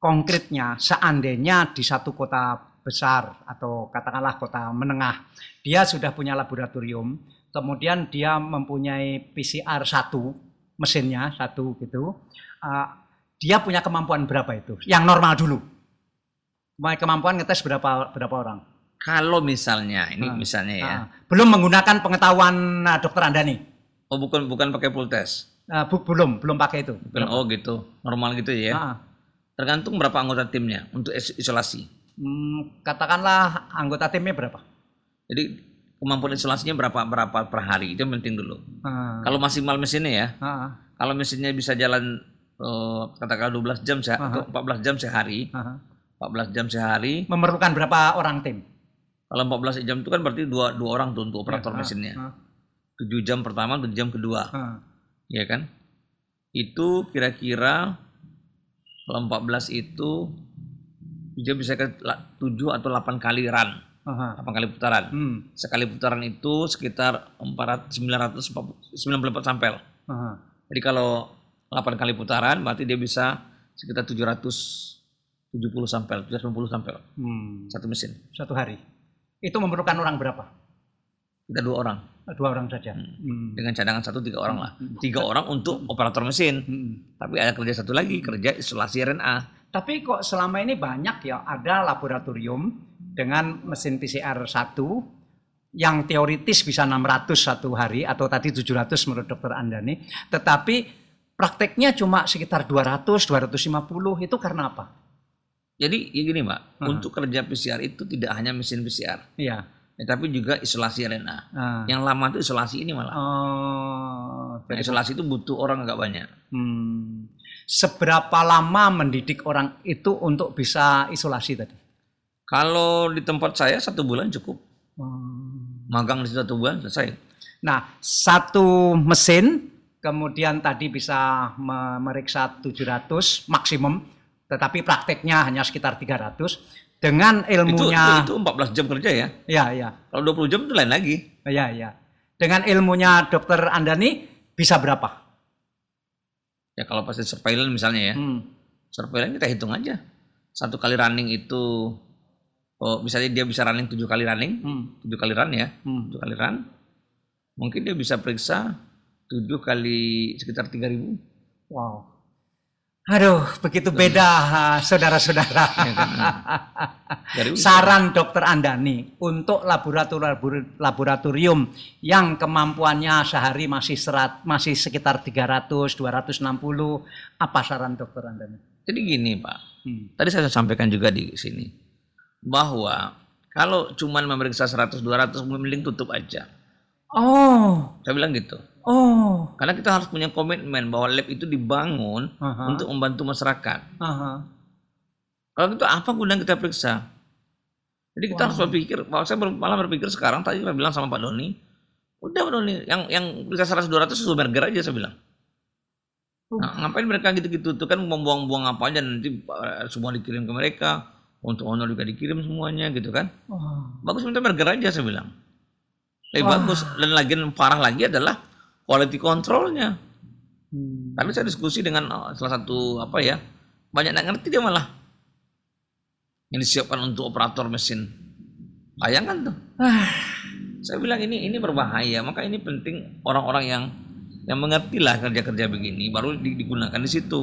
S2: konkretnya seandainya di satu kota besar atau katakanlah kota menengah, dia sudah punya laboratorium, kemudian dia mempunyai PCR satu mesinnya satu gitu, uh, dia punya kemampuan berapa itu? Yang normal dulu. Punya Kemampuan ngetes berapa berapa orang?
S1: Kalau misalnya ini
S2: Ah.
S1: misalnya ya,
S2: Ah, belum menggunakan pengetahuan uh, dokter Andani.
S1: oh bukan bukan pakai full test,
S2: Uh, bu- belum, belum pakai itu.
S1: bukan oh gitu, normal gitu ya.
S2: Ah,
S1: Tergantung berapa anggota timnya untuk is- isolasi.
S2: hmm, katakanlah anggota timnya berapa?
S1: Jadi kemampuan isolasinya berapa berapa per hari itu yang penting dulu.
S2: Ah,
S1: Kalau maksimal mesinnya ya,
S2: ah,
S1: kalau mesinnya bisa jalan eh, katakanlah 12 jam se- atau 14 jam sehari,
S2: ah,
S1: 14 jam sehari.
S2: Memerlukan berapa orang tim?
S1: Kalau 14 jam itu kan berarti dua, dua orang tuh untuk operator
S2: Ya,
S1: mesinnya.
S2: ah,
S1: 7 jam pertama, 7 jam kedua.
S2: ah.
S1: Ya kan? Itu kira-kira kalau 14 itu dia bisa ke 7 atau 8 kali run.
S2: Aha.
S1: 8 kali putaran.
S2: Hmm.
S1: Sekali putaran itu sekitar 400, 994 sampel.
S2: Aha.
S1: Jadi kalau 8 kali putaran berarti dia bisa sekitar 770 sampel, 780 sampel
S2: Hmm.
S1: satu mesin.
S2: Satu hari. Itu memerlukan orang berapa?
S1: Kita dua orang
S2: Dua orang saja. Hmm.
S1: dengan cadangan satu tiga orang lah. Tiga orang untuk operator mesin.
S2: Hmm.
S1: Tapi ada kerja satu lagi kerja isolasi RNA.
S2: Tapi kok selama ini banyak ya ada laboratorium dengan mesin PCR 1 yang teoritis bisa 600 satu hari atau tadi 700 menurut dokter Andani. Tetapi prakteknya cuma sekitar 200, 250 itu karena apa?
S1: Jadi ya gini mbak,
S2: Hmm.
S1: untuk kerja PCR itu tidak hanya mesin PCR,
S2: Iya.
S1: ya, tapi juga isolasi RNA.
S2: Ah.
S1: Yang lama itu isolasi ini malah.
S2: Oh,
S1: Nah, isolasi itu butuh orang agak banyak.
S2: Hmm. Seberapa lama mendidik orang itu untuk bisa isolasi tadi?
S1: Kalau di tempat saya satu bulan cukup.
S2: Hmm.
S1: Magang di satu bulan selesai.
S2: Nah, satu mesin kemudian tadi bisa memeriksa 700 maksimum, tetapi prakteknya hanya sekitar 300 dengan
S1: Itu,
S2: ilmunya
S1: itu, itu 14 jam kerja ya.
S2: ya ya
S1: Kalau 20 jam itu lain lagi.
S2: ya ya. Dengan ilmunya dokter Andani bisa berapa?
S1: Ya kalau pasti surveillance misalnya ya.
S2: Hmm.
S1: Surveillance kita hitung aja. Satu kali running itu, oh misalnya dia bisa running tujuh kali running,
S2: Hmm.
S1: tujuh kali run ya,
S2: Hmm.
S1: tujuh kali run. Mungkin dia bisa periksa tujuh kali sekitar 3000
S2: Wow. Aduh, begitu beda saudara-saudara.
S1: ya kan? Dari
S2: Saran dokter Andani untuk laboratorium, laboratorium yang kemampuannya sehari masih serat, masih sekitar 300, 260, apa saran dokter Andani?
S1: Jadi gini Pak,
S2: Hmm.
S1: tadi saya sampaikan juga di sini bahwa kalau cuman memeriksa 100-200 mending tutup aja.
S2: Oh,
S1: Saya bilang gitu.
S2: Oh,
S1: Karena kita harus punya komitmen bahwa lab itu dibangun
S2: Aha.
S1: untuk membantu masyarakat.
S2: aha,
S1: Kalau gitu apa gunanya kita periksa? Jadi kita harus berpikir, bahwa saya malah berpikir sekarang tadi saya bilang sama Pak Doni, udah Pak Doni, yang yang periksa 100 200 suruh burger aja saya bilang. Nah, ngapain mereka gitu-gitu tuh kan membuang-buang apa aja nanti eh, semua dikirim ke mereka, untuk honor juga dikirim semuanya gitu kan.
S2: oh.
S1: Bagus minta burger aja saya bilang. Lebih
S2: Wah.
S1: bagus dan lagi parah lagi adalah quality controlnya.
S2: Hmm.
S1: Tadi saya diskusi dengan eh, salah satu apa ya, banyak nggak ngerti dia malah. Yang disiapkan untuk operator mesin. Bayangkan tuh.
S2: Ah,
S1: Saya bilang ini ini berbahaya, maka ini penting orang-orang yang yang mengerti lah kerja-kerja begini, baru di- digunakan di situ.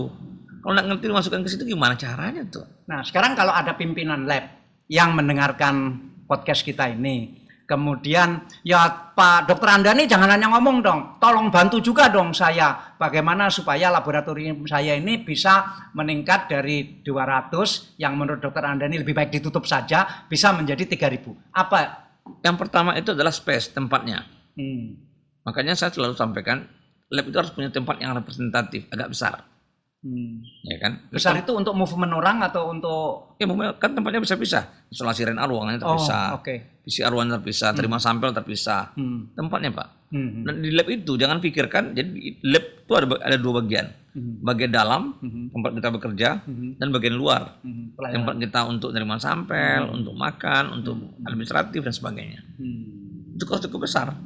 S1: Kalau nggak ngerti dimasukkan ke situ gimana caranya tuh?
S2: Nah, sekarang kalau ada pimpinan lab yang mendengarkan podcast kita ini, kemudian ya Pak Dokter Andani jangan hanya ngomong dong, tolong bantu juga dong saya bagaimana supaya laboratorium saya ini bisa meningkat dari 200 yang menurut Dokter Andani lebih baik ditutup saja bisa menjadi 3000. Apa?
S1: Yang pertama itu adalah space tempatnya.
S2: Hmm.
S1: Makanya saya selalu sampaikan lab itu harus punya tempat yang representatif, agak besar,
S2: Hmm.
S1: ya kan?
S2: Besar itu untuk movement orang atau untuk
S1: Ya, memang kan tempatnya bisa-bisa. Isolasi RNA ruangannya
S2: Oh,
S1: terpisah.
S2: oke.
S1: PCR ruangan terpisah, terima sampel terpisah.
S2: Hmm.
S1: Tempatnya, Pak.
S2: Hmm.
S1: Dan di lab itu jangan pikirkan jadi lab itu ada ada dua bagian.
S2: Hmm.
S1: Bagian dalam
S2: Hmm.
S1: tempat kita bekerja
S2: Hmm.
S1: dan bagian luar
S2: Hmm. Pelayanan.
S1: tempat kita untuk terima sampel, untuk makan, untuk administratif dan sebagainya.
S2: Hmm.
S1: Itu kos cukup besar.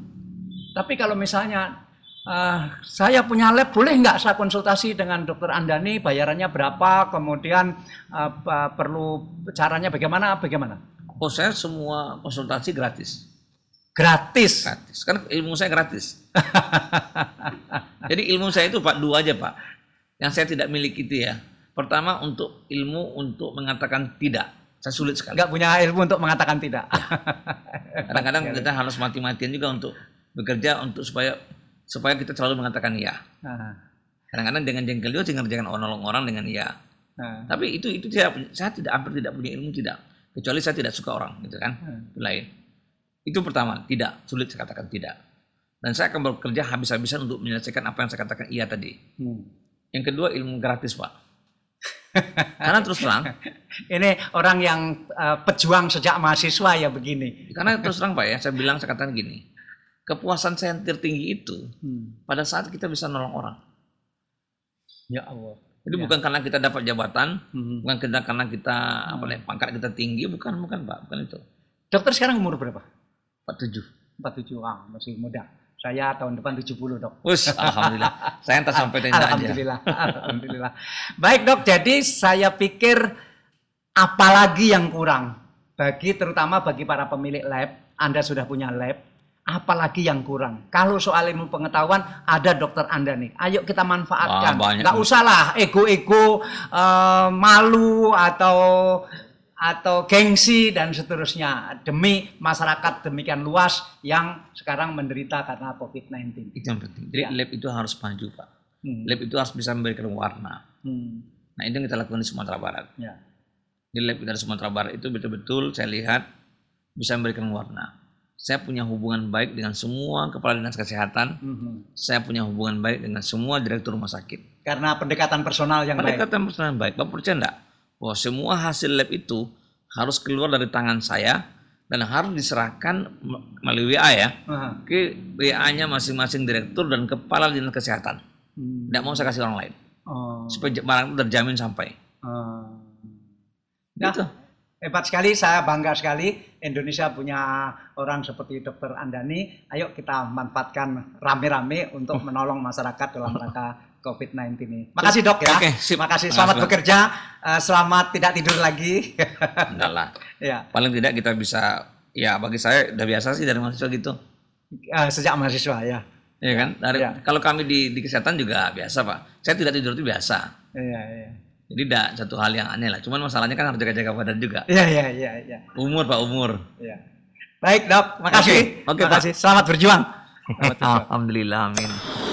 S2: Tapi kalau misalnya eh, saya punya lab, boleh nggak saya konsultasi dengan dokter Andani, bayarannya berapa, kemudian apa, perlu caranya bagaimana, bagaimana?
S1: Oh, saya semua konsultasi gratis.
S2: Gratis.
S1: Gratis. Kan ilmu saya gratis. Jadi ilmu saya itu Pak dua aja Pak. Yang saya tidak miliki itu ya. Pertama untuk ilmu untuk mengatakan tidak. Saya sulit sekali.
S2: Nggak punya ilmu untuk mengatakan tidak.
S1: Kadang-kadang kita harus mati-matian juga untuk bekerja untuk supaya supaya kita selalu mengatakan ya. Kadang-kadang dengan jengkel juga sih ngerjakan orang orang dengan ya.
S2: nah,
S1: Tapi itu itu saya saya tidak hampir tidak punya ilmu tidak. Kecuali saya tidak suka orang gitu kan.
S2: Hmm.
S1: Itu lain. Itu pertama, tidak sulit saya katakan tidak. Dan saya akan bekerja habis-habisan untuk menyelesaikan apa yang saya katakan iya tadi.
S2: hmm.
S1: Yang kedua ilmu gratis pak. Karena terus terang
S2: Ini orang yang uh, pejuang sejak mahasiswa ya begini.
S1: Karena terus terang Pak ya, saya bilang saya katakan gini. Kepuasan saya yang tertinggi itu hmm. pada saat kita bisa nolong orang.
S2: Ya Allah.
S1: Jadi ya. bukan karena kita dapat jabatan, hmm. bukan karena karena kita hmm. apa pangkat kita tinggi, bukan bukan Pak, bukan itu.
S2: Dokter sekarang umur berapa?
S1: 47.
S2: 47, ah masih muda. Saya tahun depan 70 dok.
S1: Us, alhamdulillah. saya entah sampai tenda
S2: alhamdulillah, aja. Alhamdulillah. Baik dok, jadi saya pikir apalagi yang kurang bagi terutama bagi para pemilik lab. Anda sudah punya lab, apalagi yang kurang. Kalau soal ilmu pengetahuan ada dokter Anda nih. Ayo kita manfaatkan. Wah, Nggak usah lah ego-ego uh, malu atau atau gengsi dan seterusnya demi masyarakat demikian luas yang sekarang menderita karena COVID-19.
S1: Itu yang penting. Jadi ya. lab itu harus maju, Pak. Hmm. Lab itu harus bisa memberikan warna. Hmm. Nah, itu yang kita lakukan di Sumatera Barat. Ya. Di lab kita di Sumatera Barat itu betul-betul saya lihat bisa memberikan warna. Saya punya hubungan baik dengan semua kepala dinas kesehatan. -hmm. Saya punya hubungan baik dengan semua direktur rumah sakit.
S2: Karena pendekatan personal yang
S1: pendekatan
S2: baik.
S1: Pendekatan personal yang baik. Bapak percaya enggak? bahwa semua hasil lab itu harus keluar dari tangan saya dan harus diserahkan melalui WA ya uh-huh. ke WA-nya masing-masing direktur dan kepala dinas kesehatan. Hmm. Tidak mau saya kasih orang lain. Oh. Supaya barang itu terjamin sampai. Uh.
S2: Nah, gitu. Hebat sekali, saya bangga sekali Indonesia punya orang seperti Dokter Andani. Ayo kita manfaatkan rame-rame untuk menolong masyarakat dalam rangka COVID-19 ini. Makasih dok ya. Oke, sip. Makasih. Selamat Makasih, bekerja. Uh, selamat tidak tidur lagi.
S1: Enggak lah. ya. Paling tidak kita bisa, ya bagi saya udah biasa sih dari mahasiswa gitu.
S2: Uh, sejak mahasiswa ya.
S1: Iya kan? Dari, ya. Kalau kami di, di kesehatan juga biasa pak. Saya tidak tidur itu biasa. Iya, iya. Jadi tidak satu hal yang aneh lah. Cuman masalahnya kan harus jaga-jaga badan juga.
S2: Iya, iya, iya. Ya.
S1: Umur pak, umur. Iya.
S2: Baik dok, makasih. Oke, okay. okay, makasih. Selamat berjuang. Selamat
S1: berjuang. Alhamdulillah, amin.